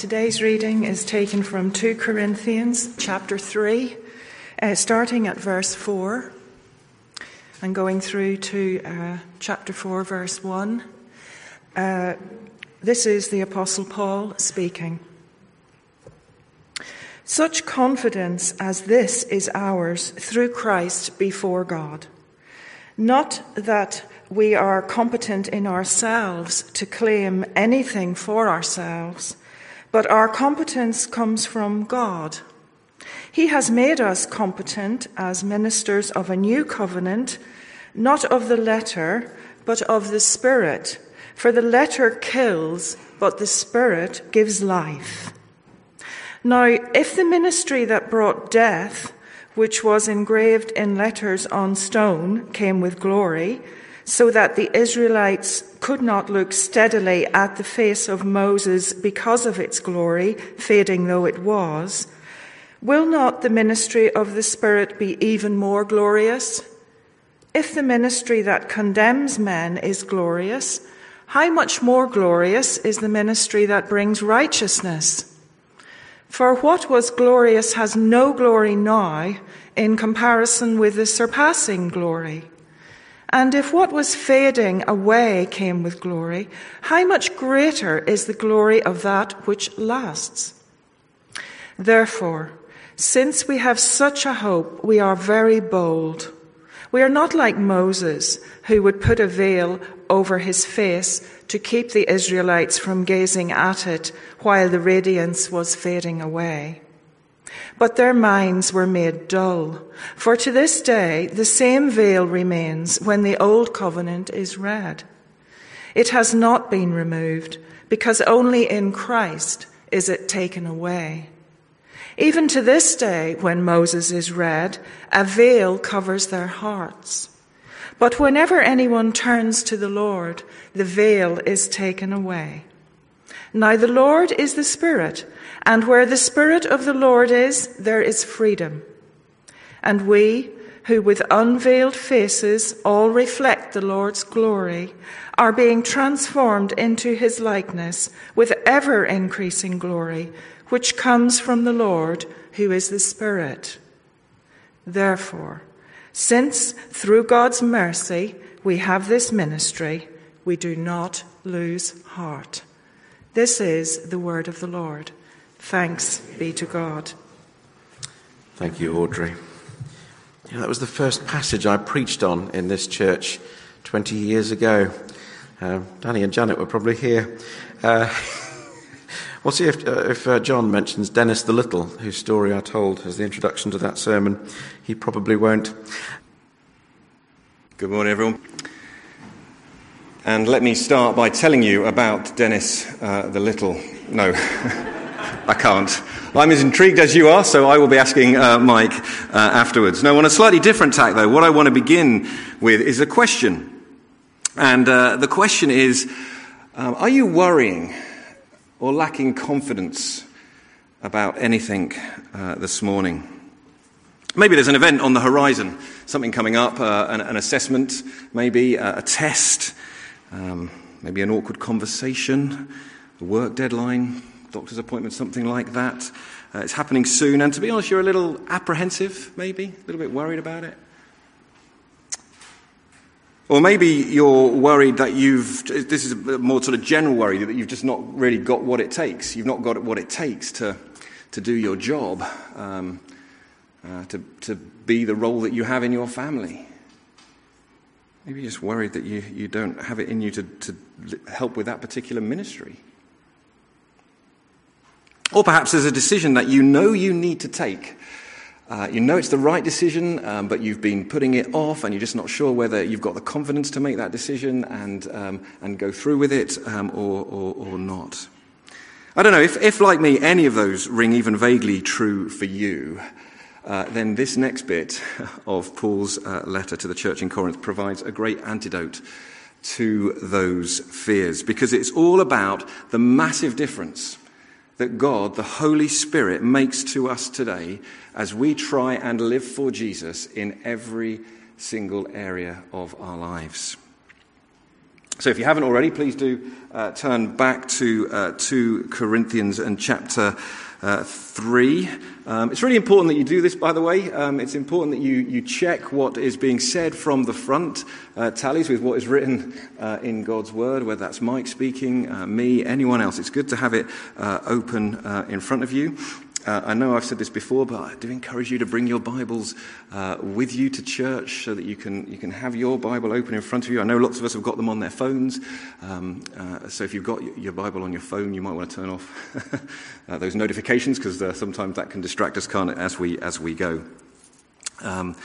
today's reading is taken from 2 Corinthians chapter 3, uh, starting at verse 4 and going through to uh, chapter 4, verse 1. Uh, this is the Apostle Paul speaking. Such confidence as this is ours through Christ before God. Not that we are competent in ourselves to claim anything for ourselves, but our competence comes from God. He has made us competent as ministers of a new covenant, not of the letter, but of the Spirit. For the letter kills, but the Spirit gives life. Now, if the ministry that brought death, which was engraved in letters on stone, came with glory, so that the Israelites could not look steadily at the face of Moses because of its glory, fading though it was, will not the ministry of the Spirit be even more glorious? If the ministry that condemns men is glorious, how much more glorious is the ministry that brings righteousness? For what was glorious has no glory now in comparison with the surpassing glory. And if what was fading away came with glory, how much greater is the glory of that which lasts? Therefore, since we have such a hope, we are very bold. We are not like Moses, who would put a veil over his face to keep the Israelites from gazing at it while the radiance was fading away. But their minds were made dull. For to this day, the same veil remains when the old covenant is read. It has not been removed because only in Christ is it taken away. Even to this day, when Moses is read, a veil covers their hearts. But whenever anyone turns to the Lord, the veil is taken away. Now the Lord is the Spirit, and where the Spirit of the Lord is, there is freedom. And we, who with unveiled faces all reflect the Lord's glory, are being transformed into his likeness with ever increasing glory, which comes from the Lord, who is the Spirit. Therefore, since through God's mercy we have this ministry, we do not lose heart. This is the word of the Lord. Thanks be to God. Thank you, Audrey. Yeah, that was the first passage I preached on in this church 20 years ago. Uh, Danny and Janet were probably here. Uh, we'll see if, uh, if uh, John mentions Dennis the Little, whose story I told as the introduction to that sermon. He probably won't. Good morning, everyone. And let me start by telling you about Dennis uh, the Little. No, I can't. I'm as intrigued as you are, so I will be asking uh, Mike uh, afterwards. No, on a slightly different tack, though, what I want to begin with is a question. And uh, the question is um, Are you worrying or lacking confidence about anything uh, this morning? Maybe there's an event on the horizon, something coming up, uh, an, an, assessment, maybe a test um, maybe an awkward conversation, a work deadline, doctor's appointment, something like that. Uh, it's happening soon, and to be honest, you're a little apprehensive, maybe, a little bit worried about it. Or maybe you're worried that you've, this is a more sort of general worry, that you've just not really got what it takes. You've not got what it takes to, to do your job, um, uh, to, to be the role that you have in your family. Maybe you're just worried that you, you don't have it in you to, to help with that particular ministry. Or perhaps there's a decision that you know you need to take. Uh, you know it's the right decision, um, but you've been putting it off and you're just not sure whether you've got the confidence to make that decision and, um, and go through with it um, or, or, or not. I don't know, if, if like me, any of those ring even vaguely true for you, uh, then this next bit of Paul's uh, letter to the church in Corinth provides a great antidote to those fears because it's all about the massive difference that God, the Holy Spirit, makes to us today as we try and live for Jesus in every single area of our lives. So if you haven't already, please do uh, turn back to uh, 2 Corinthians and chapter uh, 3. Um, it's really important that you do this, by the way. Um, it's important that you, you check what is being said from the front, uh, tallies with what is written uh, in God's Word, whether that's Mike speaking, uh, me, anyone else. It's good to have it open in front of you. Uh, I know I've said this before, but I do encourage you to bring your Bibles uh, with you to church so that you can, you can have your Bible open in front of you. I know lots of us have got them on their phones. Um, uh, so if you've got your Bible on your phone, you might want to turn off uh, those notifications because uh, sometimes that can distract us, can't it, as we, as we go. Um,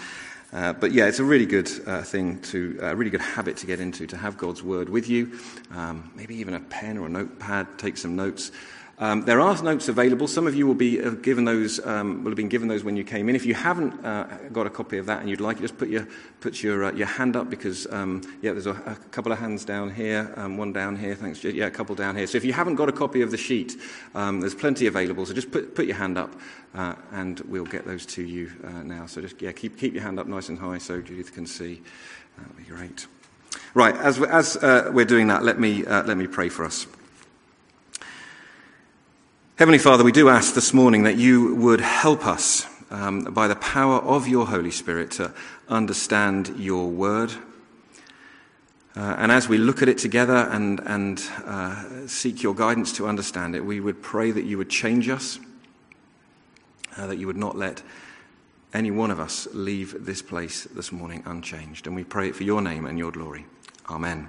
uh, but yeah, it's a really good uh, thing to, a uh, really good habit to get into, to have God's Word with you. Um, maybe even a pen or a notepad, take some notes. Um, there are notes available. Some of you will be uh, given those. Um, will have been given those when you came in. If you haven't uh, got a copy of that and you'd like it, just put your put your uh, your hand up because um, yeah, there's a, a, couple of hands down here, um, one down here. Thanks. Yeah, a couple down here. So if you haven't got a copy of the sheet, um, there's plenty available. So just put put your hand up, uh, and we'll get those to you uh, now. So just yeah, keep keep your hand up nice and high so Judith can see. That would be great. Right, as, as uh, we're doing that, let me, let me pray for us. Heavenly Father, we do ask this morning that you would help us um, by the power of your Holy Spirit to understand your word. Uh, and as we look at it together and, and uh, seek your guidance to understand it, we would pray that you would change us, uh, that you would not let any one of us leave this place this morning unchanged. And we pray it for your name and your glory. Amen.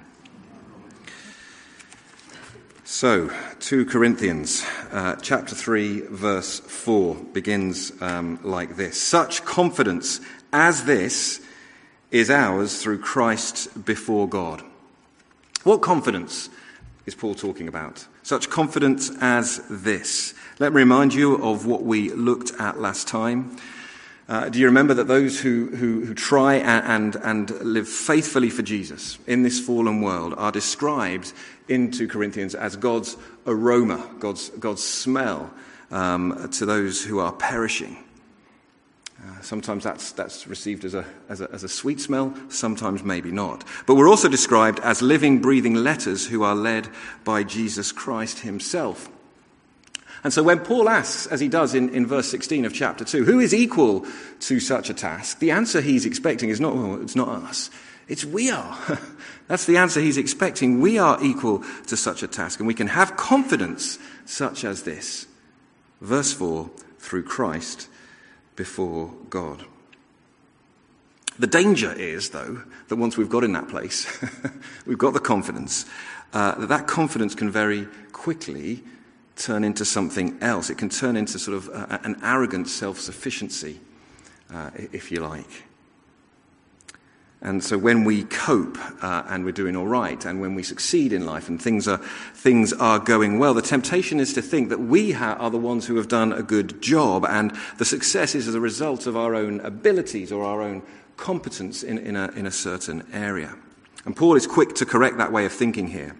So, 2 Corinthians uh, chapter 3, verse 4 begins um, like this Such confidence as this is ours through Christ before God. What confidence is Paul talking about? Such confidence as this. Let me remind you of what we looked at last time. Uh, do you remember that those who, who, who try and, and, and, live faithfully for Jesus in this fallen world are described in 2 Corinthians as God's aroma, God's, God's smell um, to those who are perishing? Uh, sometimes that's, that's received as a, as, a, as a sweet smell, sometimes maybe not. But we're also described as living, breathing letters who are led by Jesus Christ himself. And so when Paul asks, as he does in, in verse 16 of chapter 2, who is equal to such a task, the answer he's expecting is not, well, it's not us. It's we are. That's the answer he's expecting. We are equal to such a task, and we can have confidence such as this. Verse 4 through Christ before God. The danger is, though, that once we've got in that place, we've got the confidence, uh, that that confidence can very quickly turn into something else. It can turn into sort of a, an arrogant self sufficiency, uh, if you like. And so when we cope uh, and we're doing all right, and when we succeed in life and things are, things are going well, the temptation is to think that we ha- are the ones who have done a good job, and the success is as a result of our own abilities or our own competence in, in, a, in a certain area. And Paul is quick to correct that way of thinking here.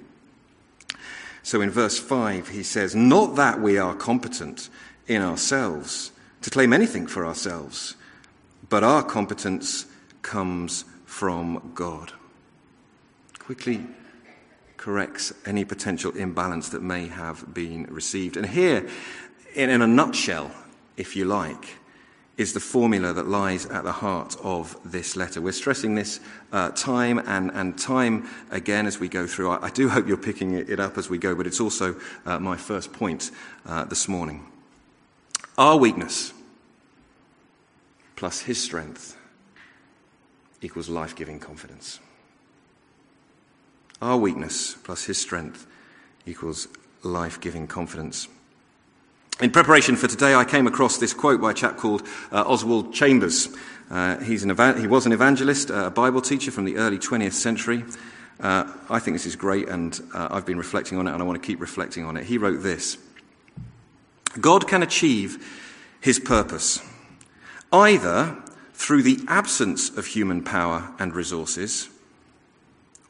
So in verse 5, he says, Not that we are competent in ourselves to claim anything for ourselves, but our competence comes from God. Quickly corrects any potential imbalance that may have been received. And here, in, in a nutshell, if you like, is the formula that lies at the heart of this letter. We're stressing this uh, time and, and time again as we go through. I, I, do hope you're picking it up as we go, but it's also uh, my first point uh, this morning. Our weakness plus his strength equals life giving confidence. Our weakness plus his strength equals life giving confidence. In preparation for today, I came across this quote by a chap called uh, Oswald Chambers. Uh, he was an evangelist, uh, a Bible teacher from the early 20th century. Uh, I think this is great, and uh, I've been reflecting on it, and I want to keep reflecting on it. He wrote this God can achieve his purpose either through the absence of human power and resources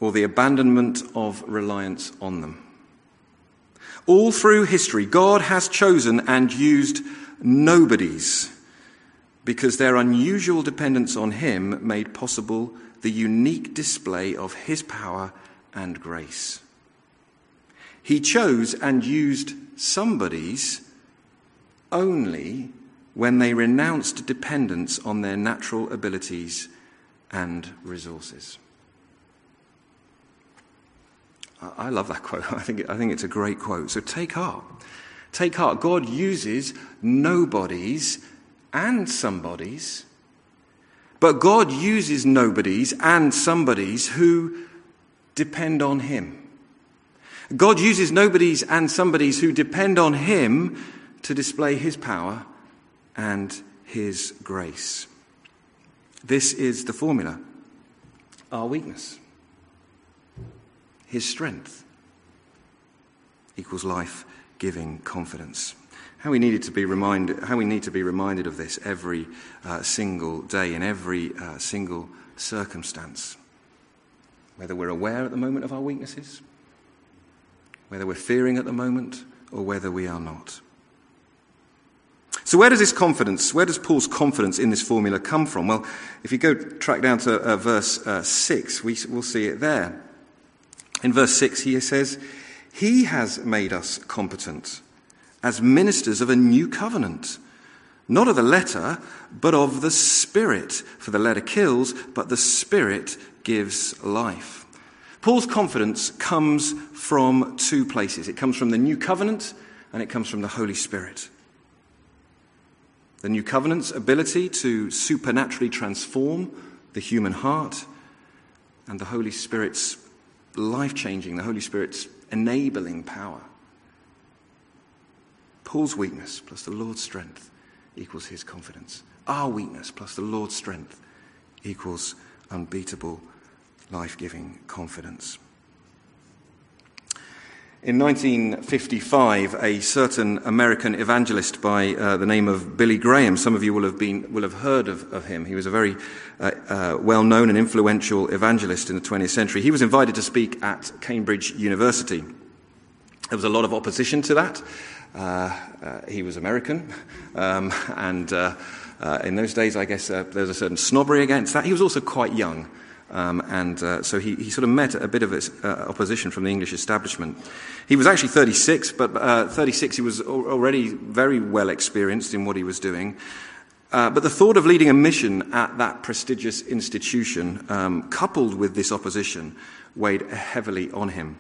or the abandonment of reliance on them. All through history, God has chosen and used nobodies because their unusual dependence on Him made possible the unique display of His power and grace. He chose and used somebody's only when they renounced dependence on their natural abilities and resources. I love that quote. I think, I think it's a great quote. So take heart. Take heart. God uses nobodies and somebodies, but God uses nobodies and somebodies who depend on Him. God uses nobodies and somebodies who depend on Him to display His power and His grace. This is the formula our weakness. His strength equals life giving confidence. How we needed to be reminded, how we need to be reminded of this every uh, single day in every uh, single circumstance. Whether we're aware at the moment of our weaknesses, whether we're fearing at the moment, or whether we are not. So, where does this confidence, where does Paul's confidence in this formula come from? Well, if you go track down to uh, verse uh, 6, we, will see it there. In verse 6, he says, He has made us competent as ministers of a new covenant, not of the letter, but of the Spirit. For the letter kills, but the Spirit gives life. Paul's confidence comes from two places it comes from the new covenant and it comes from the Holy Spirit. The new covenant's ability to supernaturally transform the human heart, and the Holy Spirit's life changing, the Holy Spirit's enabling power. Paul's weakness plus the Lord's strength equals his confidence. Our weakness plus the Lord's strength equals unbeatable, life giving confidence. In 1955, a certain American evangelist by uh, the name of Billy Graham, some of you will have, been, will have heard of, of him. He was a very uh, uh, well known and influential evangelist in the 20th century. He was invited to speak at Cambridge University. There was a lot of opposition to that. Uh, uh, he was American, um, and uh, in those days, I guess there was a certain snobbery against that. He was also quite young. Um, and uh, so he, he, sort of met a bit of uh, opposition from the English establishment. He was actually 36, but uh, 36 he was already very well experienced in what he was doing. Uh, but the thought of leading a mission at that prestigious institution, um, coupled with this opposition, weighed heavily on him.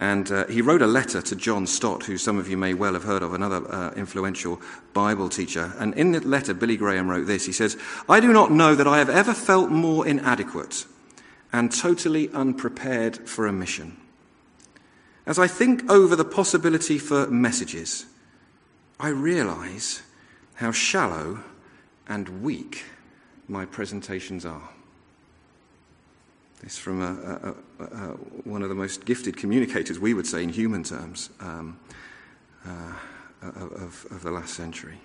And uh, he wrote a letter to John Stott, who some of you may well have heard of, another uh, influential Bible teacher. And in the letter, Billy Graham wrote this He says, I do not know that I have ever felt more inadequate and totally unprepared for a mission. As I think over the possibility for messages, I realize how shallow and weak my presentations are. This from a, a, a, one of the most gifted communicators, we would say, in human terms, um, uh, of, of the last century.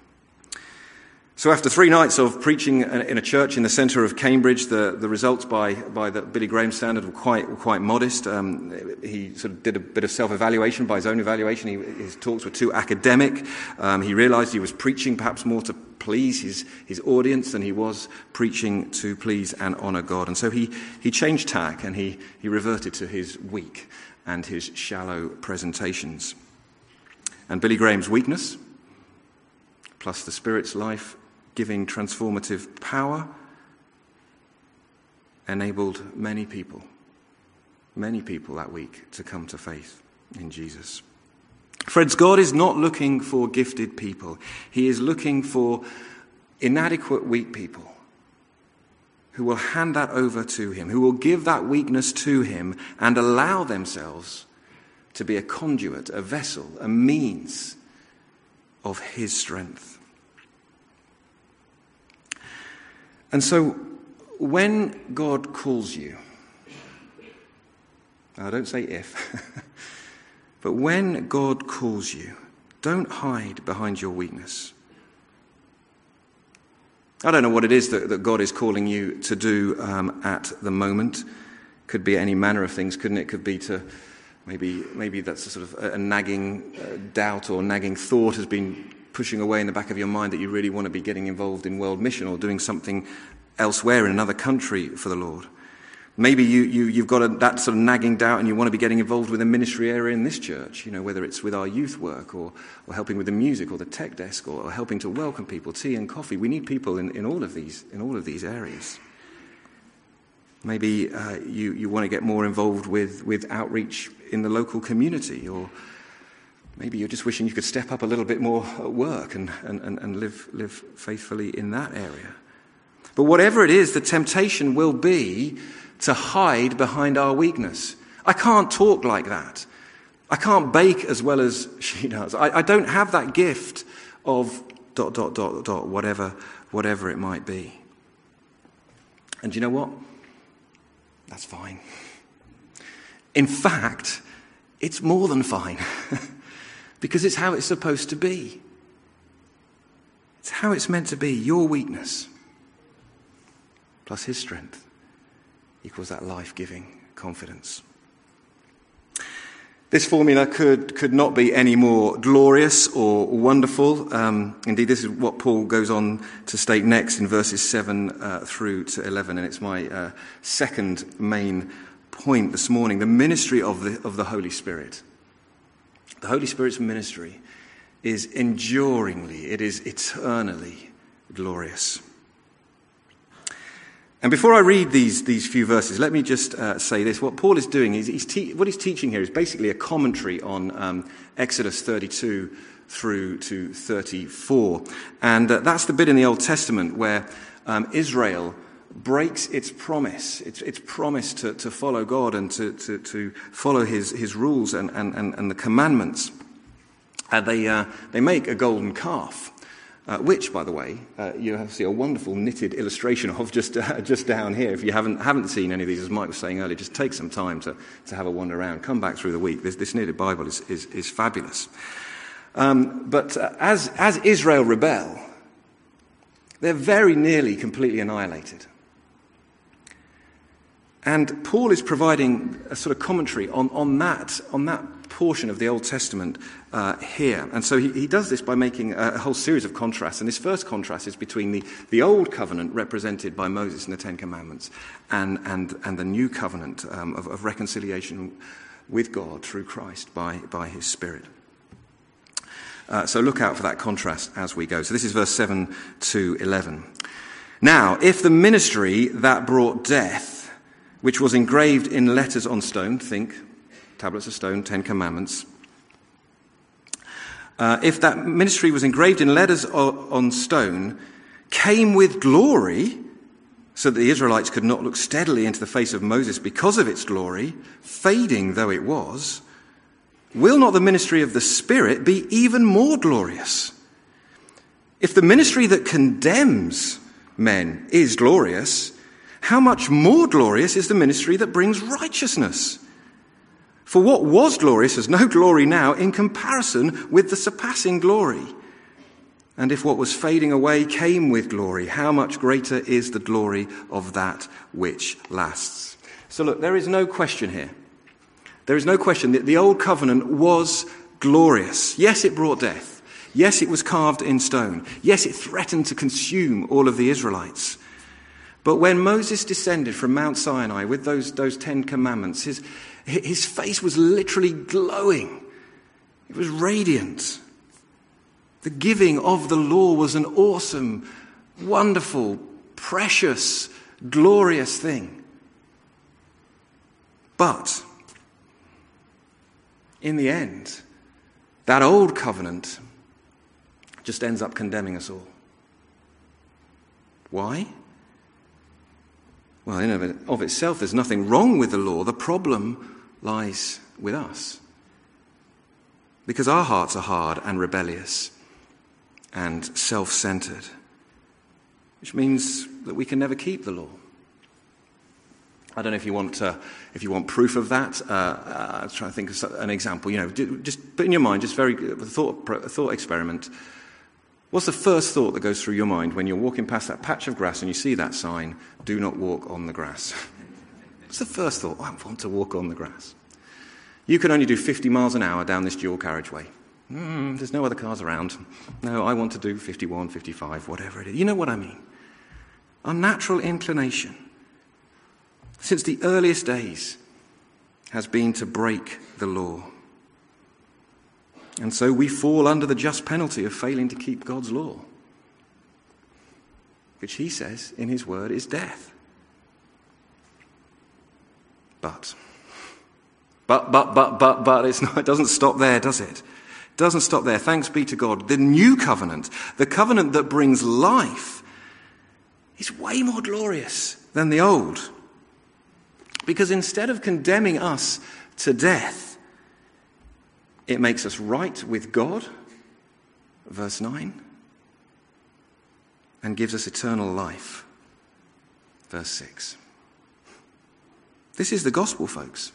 So, after three nights of preaching in a church in the centre of Cambridge, the, the results by, by the Billy Graham standard were quite, were quite modest. Um, he sort of did a bit of self evaluation by his own evaluation. He, his talks were too academic. Um, he realised he was preaching perhaps more to please his, his audience than he was preaching to please and honour God. And so he, he changed tack and he, he reverted to his weak and his shallow presentations. And Billy Graham's weakness, plus the Spirit's life giving transformative power, enabled many people, many people that week to come to faith in Jesus. Friends, God is not looking for gifted people. He is looking for inadequate, weak people who will hand that over to Him, who will give that weakness to Him and allow themselves to be a conduit, a vessel, a means of His strength. And so, when God calls you, I don't say if, but when God calls you, don't hide behind your weakness. I don't know what it is that, that God is calling you to do um, at the moment. Could be any manner of things, couldn't it? Could be to maybe maybe that's a sort of a, a nagging uh, doubt or nagging thought has been pushing away in the back of your mind that you really want to be getting involved in world mission or doing something elsewhere in another country for the Lord. Maybe you, you, you've got a, that sort of nagging doubt and you want to be getting involved with a ministry area in this church, you know, whether it's with our youth work or, or helping with the music or the tech desk or, or helping to welcome people, tea and coffee. We need people in, in, all, of these, in all of these areas. Maybe uh, you, you want to get more involved with, with outreach in the local community, or maybe you're just wishing you could step up a little bit more at work and, and, and and live, live faithfully in that area. But whatever it is, the temptation will be to hide behind our weakness. I can't talk like that. I can't bake as well as she does. I, I don't have that gift of dot, dot, dot, dot, whatever, whatever it might be. And you know what? That's fine. In fact, it's more than fine because it's how it's supposed to be. It's how it's meant to be your weakness plus his strength equals that life giving confidence. This formula could, could not be any more glorious or wonderful. Um, indeed, this is what Paul goes on to state next in verses 7 uh, through to 11, and it's my uh, second main point this morning the ministry of the, of the Holy Spirit. The Holy Spirit's ministry is enduringly, it is eternally glorious. And before I read these, these few verses, let me just uh, say this. What Paul is doing is, he's te- what he's teaching here is basically a commentary on um, Exodus 32 through to 34. And uh, that's the bit in the Old Testament where um, Israel breaks its promise, its, its promise to, to follow God and to, to, to follow his, his rules and, and, and, and the commandments. And they, uh, they make a golden calf. Uh, which, by the way, uh, you have see a wonderful knitted illustration of just, uh, just down here. If you haven't, haven't seen any of these, as Mike was saying earlier, just take some time to, to have a wander around. Come back through the week. This, this knitted Bible is, is, is fabulous. Um, but uh, as, as Israel rebel, they're very nearly completely annihilated. And Paul is providing a sort of commentary on, on, that, on that portion of the Old Testament uh, here. And so he, he, does this by making a, a, whole series of contrasts. And this first contrast is between the, the Old Covenant, represented by Moses and the Ten Commandments, and, and, and the New Covenant um, of, of reconciliation with God through Christ by, by his Spirit. Uh, so look out for that contrast as we go. So this is verse 7 to 11. Now, if the ministry that brought death, which was engraved in letters on stone, think tablets of stone, Ten Commandments. Uh, if that ministry was engraved in letters on stone, came with glory, so that the Israelites could not look steadily into the face of Moses because of its glory, fading though it was, will not the ministry of the Spirit be even more glorious? If the ministry that condemns men is glorious, how much more glorious is the ministry that brings righteousness? For what was glorious has no glory now in comparison with the surpassing glory. And if what was fading away came with glory, how much greater is the glory of that which lasts? So, look, there is no question here. There is no question that the old covenant was glorious. Yes, it brought death. Yes, it was carved in stone. Yes, it threatened to consume all of the Israelites. But when Moses descended from Mount Sinai with those, those Ten Commandments, his, his face was literally glowing, it was radiant. The giving of the law was an awesome, wonderful, precious, glorious thing. But in the end, that old covenant just ends up condemning us all. Why? Well, in of, of itself, there's nothing wrong with the law. The problem lies with us. Because our hearts are hard and rebellious and self centered, which means that we can never keep the law. I don't know if you want, uh, if you want proof of that. Uh, uh, I was trying to think of an example. You know, just put in your mind, just very a thought, thought experiment. What's the first thought that goes through your mind when you're walking past that patch of grass and you see that sign, do not walk on the grass? What's the first thought? Oh, I want to walk on the grass. You can only do 50 miles an hour down this dual carriageway. Mm, there's no other cars around. No, I want to do 51, 55, whatever it is. You know what I mean? Our natural inclination since the earliest days, has been to break the law. And so we fall under the just penalty of failing to keep God's law, which he says in his word is death. But, but, but, but, but, but, it's not, it doesn't stop there, does it? It doesn't stop there. Thanks be to God. The new covenant, the covenant that brings life, is way more glorious than the old. Because instead of condemning us to death, it makes us right with God, verse 9, and gives us eternal life, verse 6. This is the gospel, folks.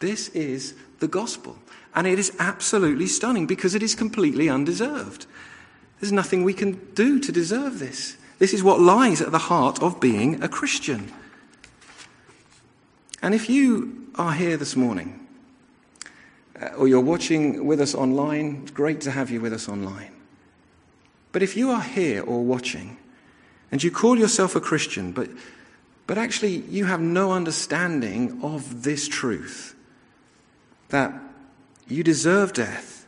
This is the gospel. And it is absolutely stunning because it is completely undeserved. There's nothing we can do to deserve this. This is what lies at the heart of being a Christian. And if you are here this morning, Uh, or you're watching with us online, great to have you with us online. But if you are here or watching, and you call yourself a Christian, but but actually, you have no understanding of this truth that you deserve death,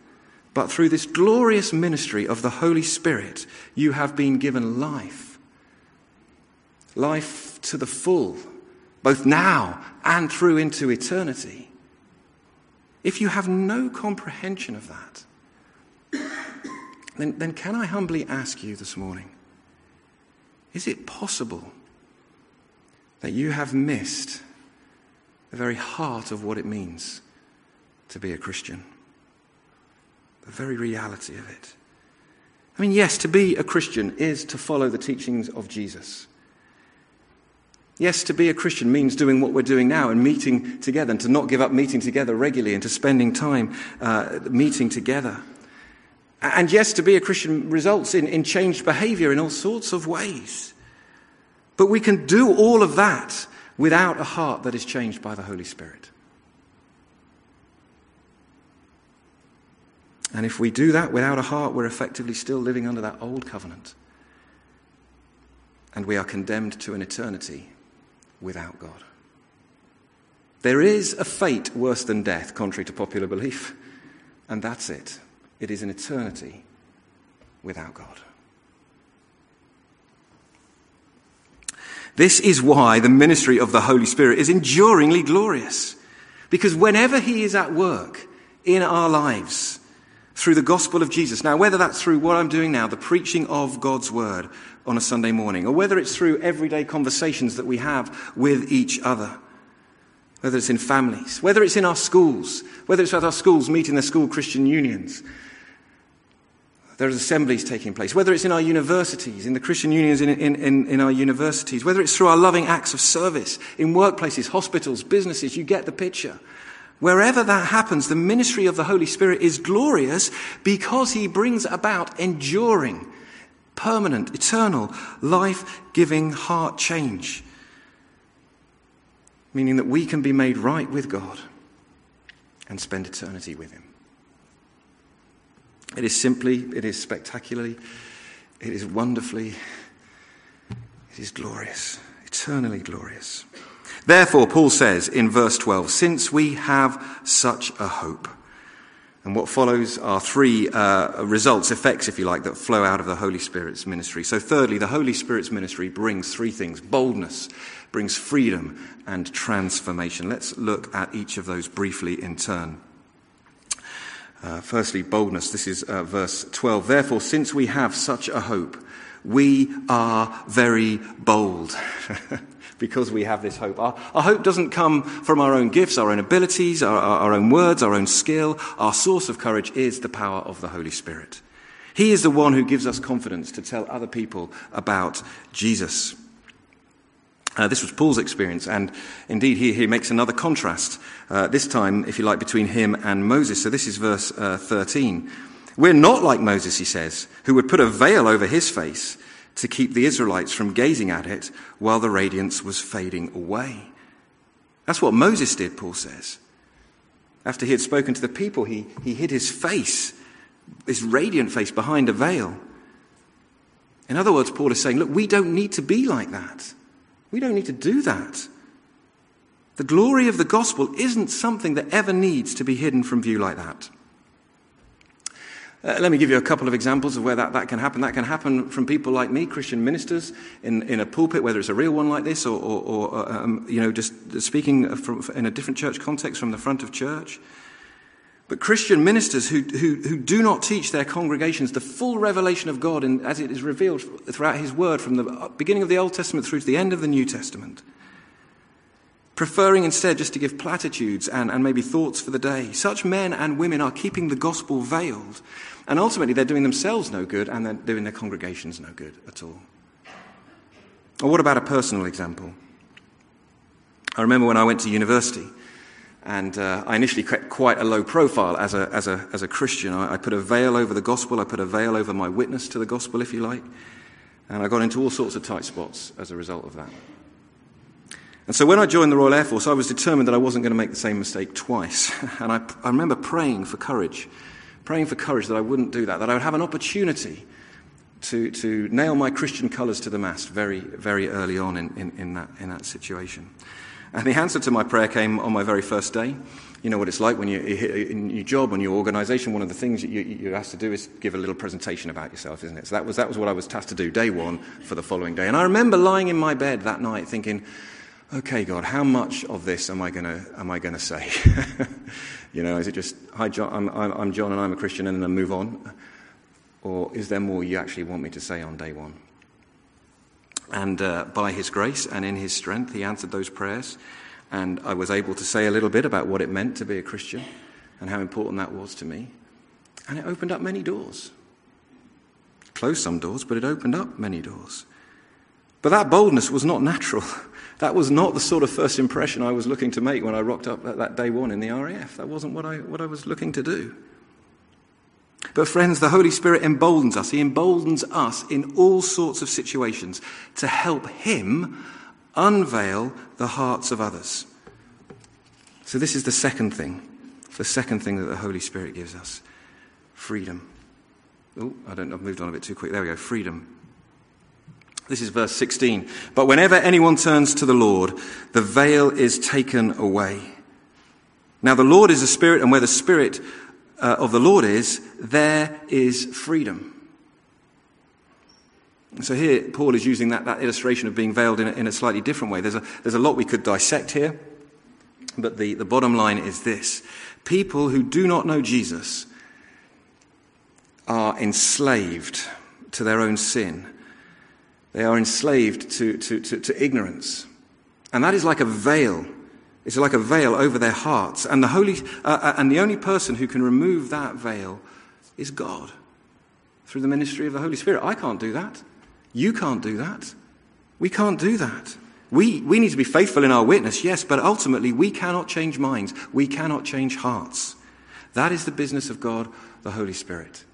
but through this glorious ministry of the Holy Spirit, you have been given life. Life to the full, both now and through into eternity. If you have no comprehension of that, then, then can I humbly ask you this morning is it possible? that you have missed the very heart of what it means to be a Christian. The very reality of it. I mean, yes, to be a Christian is to follow the teachings of Jesus. Yes, to be a Christian means doing what we're doing now and meeting together, and to not give up meeting together regularly and to spending time uh, meeting together. And yes, to be a Christian results in, in changed behavior in all sorts of ways. But we can do all of that without a heart that is changed by the Holy Spirit. And if we do that without a heart, we're effectively still living under that old covenant. And we are condemned to an eternity without God. There is a fate worse than death, contrary to popular belief, and that's it. It is an eternity without God. This is why the ministry of the Holy Spirit is enduringly glorious. Because whenever He is at work in our lives, through the gospel of Jesus. Now, whether that's through what I'm doing now, the preaching of God's word on a Sunday morning, or whether it's through everyday conversations that we have with each other, whether it's in families, whether it's in our schools, whether it's at our schools meeting the school Christian unions, there are assemblies taking place, whether it's in our universities, in the Christian unions in, in, in, in, our universities, whether it's through our loving acts of service, in workplaces, hospitals, businesses, you get the picture. Wherever that happens, the ministry of the Holy Spirit is glorious because he brings about enduring, permanent, eternal, life giving heart change. Meaning that we can be made right with God and spend eternity with him. It is simply, it is spectacularly, it is wonderfully, it is glorious, eternally glorious. Therefore, Paul says in verse 12, since we have such a hope, and what follows are three uh, results, effects, if you like, that flow out of the Holy Spirit's ministry. So, thirdly, the Holy Spirit's ministry brings three things boldness, brings freedom, and transformation. Let's look at each of those briefly in turn. Uh, firstly, boldness. This is uh, verse 12. Therefore, since we have such a hope, we are very bold because we have this hope. Our, our, hope doesn't come from our own gifts, our own abilities, our, our own words, our own skill. Our source of courage is the power of the Holy Spirit. He is the one who gives us confidence to tell other people about Jesus. Uh, this was Paul's experience, and indeed he, he makes another contrast, uh, this time, if you like, between him and Moses. So this is verse uh, 13. We're not like Moses, he says, who would put a veil over his face to keep the Israelites from gazing at it while the radiance was fading away. That's what Moses did, Paul says. After he had spoken to the people, he, he hid his face, his radiant face, behind a veil. In other words, Paul is saying, look, we don't need to be like that. We don't need to do that. The glory of the gospel isn't something that ever needs to be hidden from view like that. Uh, let me give you a couple of examples of where that, that can happen. That can happen from people like me, Christian ministers, in, in a pulpit, whether it's a real one like this or, or, or uh, um, you know, just speaking from, in a different church context from the front of church. But Christian ministers who, who, who do not teach their congregations the full revelation of God in, as it is revealed throughout His Word from the beginning of the Old Testament through to the end of the New Testament preferring instead just to give platitudes and, and maybe thoughts for the day. Such men and women are keeping the gospel veiled, and ultimately they're doing themselves no good and they're doing their congregations no good at all. Or what about a personal example? I remember when I went to university. And uh, I initially kept quite a low profile as a, as a, as a Christian. I, I put a veil over the gospel, I put a veil over my witness to the gospel, if you like. And I got into all sorts of tight spots as a result of that. And so when I joined the Royal Air Force, I was determined that I wasn't going to make the same mistake twice. And I, I remember praying for courage, praying for courage that I wouldn't do that, that I would have an opportunity to, to nail my Christian colours to the mast very, very early on in, in, in, that, in that situation. And the answer to my prayer came on my very first day. You know what it's like when you, hit in your job and your organization, one of the things you, you're asked to do is give a little presentation about yourself, isn't it? So that was, that was what I was tasked to do day one for the following day. And I remember lying in my bed that night thinking, okay, God, how much of this am I going to am I going to say? you know, is it just, hi, John, I'm, I'm John and I'm a Christian and then move on? Or is there more you actually want me to say on day one? And uh, by His grace and in His strength, He answered those prayers. And I was able to say a little bit about what it meant to be a Christian and how important that was to me. And it opened up many doors. Closed some doors, but it opened up many doors. But that boldness was not natural. That was not the sort of first impression I was looking to make when I rocked up at that day one in the RAF. That wasn't what I, what I was looking to do. But, friends, the Holy Spirit emboldens us. He emboldens us in all sorts of situations to help Him unveil the hearts of others. So, this is the second thing. The second thing that the Holy Spirit gives us freedom. Oh, I don't I've moved on a bit too quick. There we go. Freedom. This is verse 16. But whenever anyone turns to the Lord, the veil is taken away. Now, the Lord is a spirit, and where the spirit uh, of the Lord is, there is freedom. so here, Paul is using that, that illustration of being veiled in a, in a slightly different way. There's a, there's a lot we could dissect here, but the, the bottom line is this people who do not know Jesus are enslaved to their own sin they are enslaved to, to, to, to ignorance. And that is like a veil. It's like a veil over their hearts. And the, Holy, uh, uh, and the only person who can remove that veil is God through the ministry of the Holy Spirit. I can't do that. You can't do that. We can't do that. We, we need to be faithful in our witness, yes, but ultimately we cannot change minds. We cannot change hearts. That is the business of God, the Holy Spirit.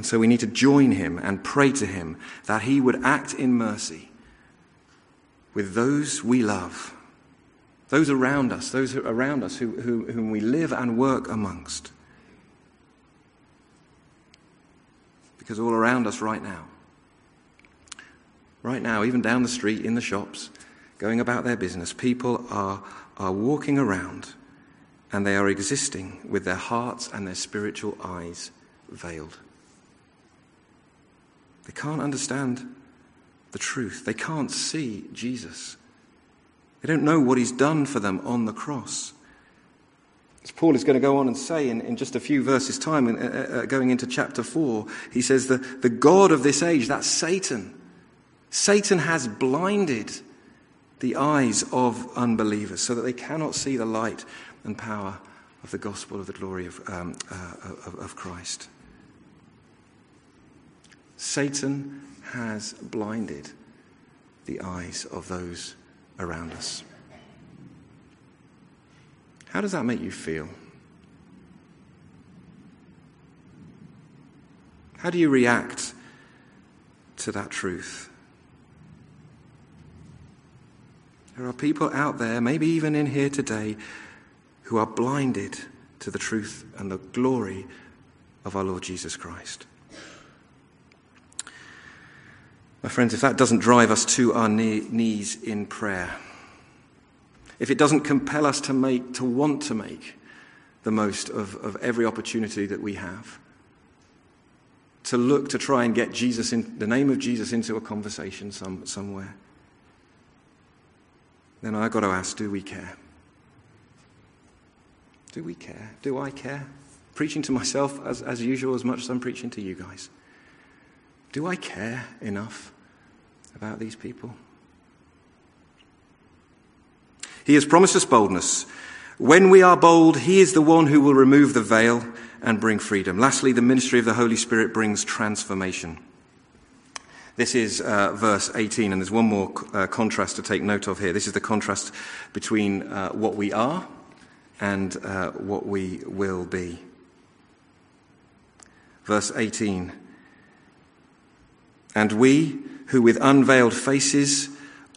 And so we need to join him and pray to him that he would act in mercy with those we love, those around us, those around us who, who, whom we live and work amongst. Because all around us right now, right now, even down the street, in the shops, going about their business, people are, are walking around and they are existing with their hearts and their spiritual eyes veiled. They can't understand the truth. They can't see Jesus. They don't know what he's done for them on the cross. As Paul is going to go on and say in, in just a few verses' time, uh, uh, uh, going into chapter 4, he says, the, the God of this age, that's Satan. Satan has blinded the eyes of unbelievers so that they cannot see the light and power of the gospel of the glory of, um, uh, of, of Christ. Satan has blinded the eyes of those around us. How does that make you feel? How do you react to that truth? There are people out there, maybe even in here today, who are blinded to the truth and the glory of our Lord Jesus Christ. My friends, if that doesn't drive us to our knees in prayer, if it doesn't compel us to make, to want to make the most of, of every opportunity that we have, to look to try and get Jesus in the name of Jesus into a conversation some, somewhere, then I've got to ask, do we care? Do we care? Do I care? Preaching to myself as, as usual, as much as I'm preaching to you guys. Do I care enough about these people? He has promised us boldness. When we are bold, He is the one who will remove the veil and bring freedom. Lastly, the ministry of the Holy Spirit brings transformation. This is uh, verse 18, and there's one more uh, contrast to take note of here. This is the contrast between uh, what we are and uh, what we will be. Verse 18 And we, who with unveiled faces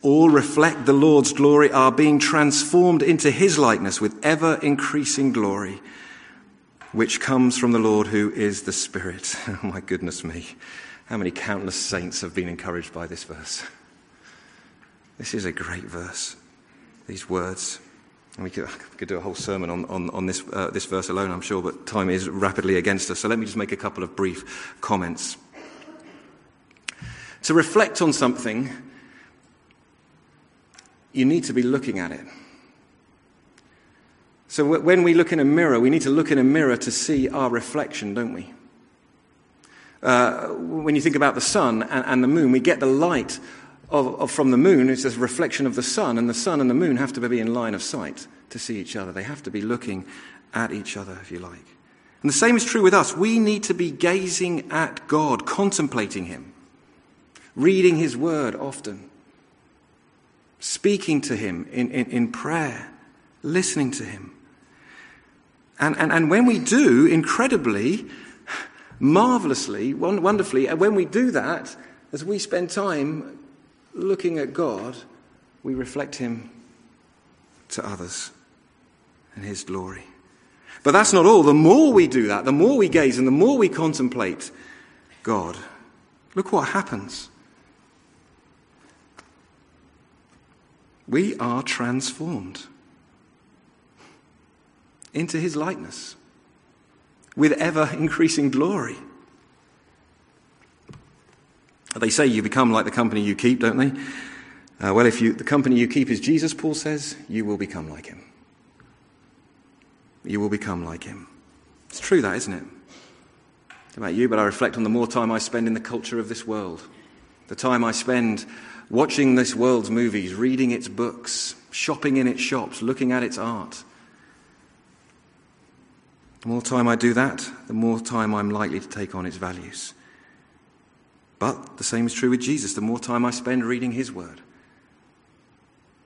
all reflect the Lord's glory, are being transformed into his likeness with ever increasing glory, which comes from the Lord who is the Spirit. Oh, my goodness me. How many countless saints have been encouraged by this verse? This is a great verse, these words. We could, could do a whole sermon on, on, on this, uh, this verse alone, I'm sure, but time is rapidly against us. So let me just make a couple of brief comments. To reflect on something, you need to be looking at it. So when we look in a mirror, we need to look in a mirror to see our reflection, don't we? Uh, when you think about the sun and, and the moon, we get the light of, of, from the moon, it's a reflection of the sun, and the sun and the moon have to be in line of sight to see each other. They have to be looking at each other, if you like. And the same is true with us. We need to be gazing at God, contemplating Him, reading His Word often, speaking to Him in, in, in prayer, listening to Him. And, and, and when we do, incredibly, marvelously, wonderfully, and when we do that, as we spend time looking at God, we reflect Him to others and His glory. But that's not all. The more we do that, the more we gaze and the more we contemplate God, look what happens. We are transformed into His likeness with ever increasing glory. They say you become like the company you keep, don't they? Uh, well, if you, the company you keep is Jesus, Paul says, you will become like him. You will become like him. It's true, that, isn't it? about you, but I reflect on the more time I spend in the culture of this world, the time I spend watching this world's movies, reading its books, shopping in its shops, looking at its art. The more time I do that, the more time I'm likely to take on its values. But the same is true with Jesus. The more time I spend reading his word,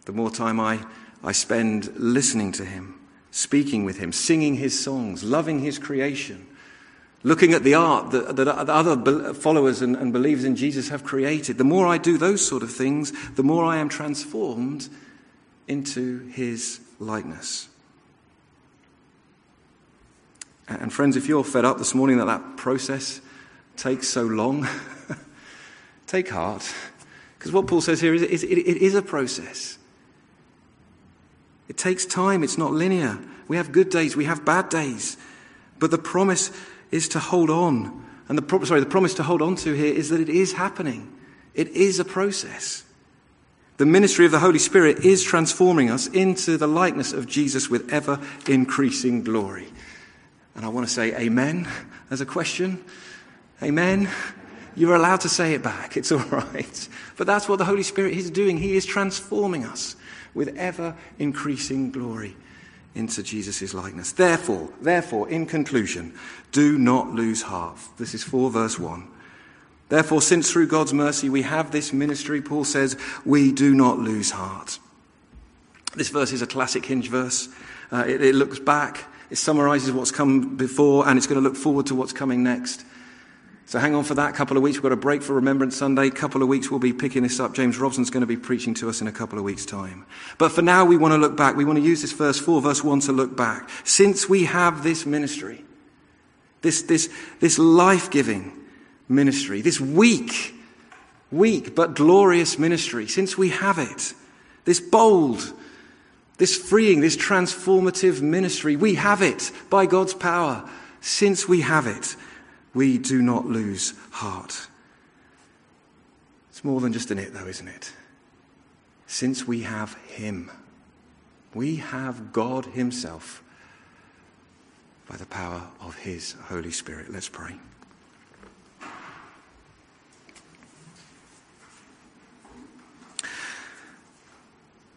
the more time I, I spend listening to him, speaking with him, singing his songs, loving his creation, looking at the art that, that other followers and, and believers in Jesus have created, the more I do those sort of things, the more I am transformed into his likeness. And friends, if you're fed up this morning that that process takes so long, Take heart. Because what Paul says here is, is it, it is a process. It takes time, it's not linear. We have good days, we have bad days. But the promise is to hold on. And the, sorry, the promise to hold on to here is that it is happening. It is a process. The ministry of the Holy Spirit is transforming us into the likeness of Jesus with ever increasing glory. And I want to say amen as a question. Amen. You're allowed to say it back. It's all right. But that's what the Holy Spirit is doing. He is transforming us with ever increasing glory into Jesus' likeness. Therefore, therefore, in conclusion, do not lose heart. This is 4 verse 1. Therefore, since through God's mercy we have this ministry, Paul says, we do not lose heart. This verse is a classic hinge verse. Uh, it, it looks back, it summarizes what's come before, and it's going to look forward to what's coming next. So hang on for that. couple of weeks. We've got a break for Remembrance Sunday. couple of weeks we'll be picking this up. James Robson's going to be preaching to us in a couple of weeks' time. But for now, we want to look back. We want to use this verse 4, verse 1 to look back. Since we have this ministry, this, this, this life-giving ministry, this weak, weak but glorious ministry, since we have it, this bold, This freeing, this transformative ministry, we have it by God's power. Since we have it, we do not lose heart. It's more than just an it, though, isn't it? Since we have Him, we have God Himself by the power of His Holy Spirit. Let's pray.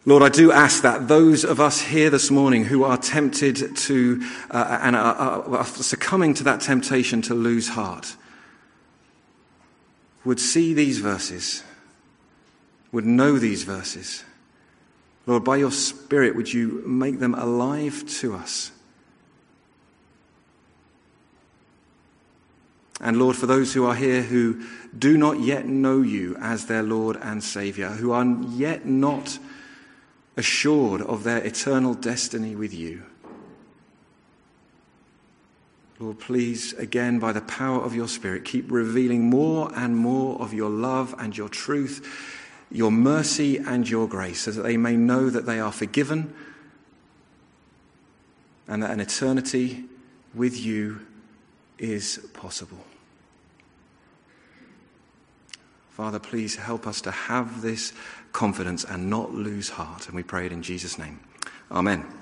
Lord, I do ask that those of us here this morning who are tempted to uh, and are, are succumbing to that temptation to lose heart would see these verses, would know these verses. Lord, by your Spirit, would you make them alive to us? And Lord, for those who are here who do not yet know you as their Lord and Saviour, who are yet not assured of their eternal destiny with you. Lord, please, again, by the power of your Spirit, keep revealing more and more of your love and your truth, your mercy and your grace, so that they may know that they are forgiven and that an eternity with you is possible. Father, please help us to have this confidence and not lose heart. And we pray it in Jesus' name. Amen.